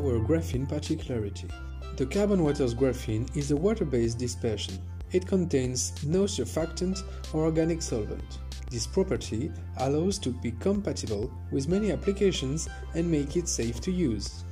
Our graphene particularity. The Carbon Waters graphene is a water-based dispersion. It contains no surfactant or organic solvent. This property allows to be compatible with many applications and make it safe to use.